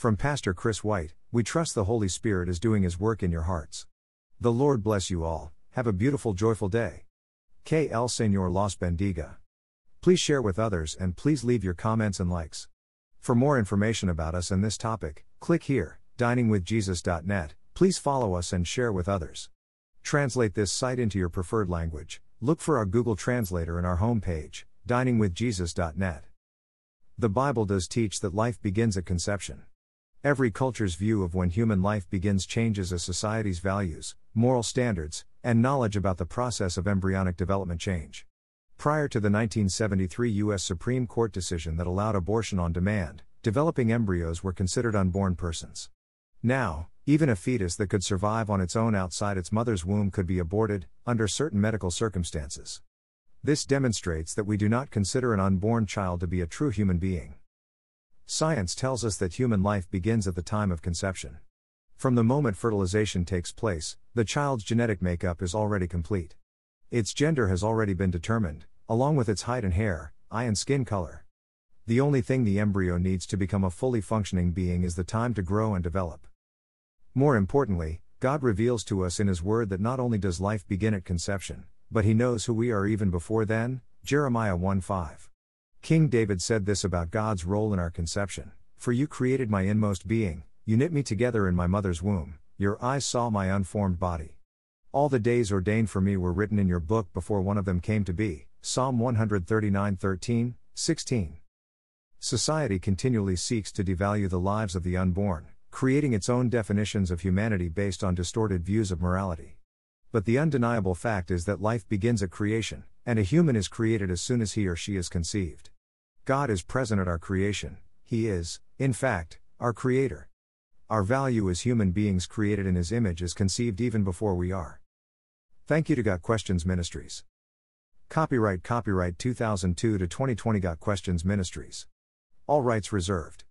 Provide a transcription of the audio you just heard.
From Pastor Chris White, we trust the Holy Spirit is doing His work in your hearts. The Lord bless you all, have a beautiful, joyful day. Que el Señor los bendiga. Please share with others and please leave your comments and likes. For more information about us and this topic, click here, diningwithjesus.net. Please follow us and share with others. Translate this site into your preferred language. Look for our Google Translator in our homepage, diningwithjesus.net. The Bible does teach that life begins at conception. Every culture's view of when human life begins changes as society's values, moral standards, and knowledge about the process of embryonic development change. Prior to the 1973 U.S. Supreme Court decision that allowed abortion on demand, developing embryos were considered unborn persons. Now, even a fetus that could survive on its own outside its mother's womb could be aborted, under certain medical circumstances. This demonstrates that we do not consider an unborn child to be a true human being. Science tells us that human life begins at the time of conception. From the moment fertilization takes place, the child's genetic makeup is already complete. Its gender has already been determined, along with its height and hair, eye and skin color. The only thing the embryo needs to become a fully functioning being is the time to grow and develop. More importantly, God reveals to us in His Word that not only does life begin at conception, but He knows who we are even before then. Jeremiah 1 5. King David said this about God's role in our conception For you created my inmost being, you knit me together in my mother's womb, your eyes saw my unformed body. All the days ordained for me were written in your book before one of them came to be. Psalm 139 13, 16. Society continually seeks to devalue the lives of the unborn, creating its own definitions of humanity based on distorted views of morality. But the undeniable fact is that life begins at creation, and a human is created as soon as he or she is conceived. God is present at our creation, He is, in fact, our Creator. Our value as human beings created in His image is conceived even before we are. Thank you to Got Questions Ministries. Copyright Copyright 2002 to 2020 Got Questions Ministries. All rights reserved.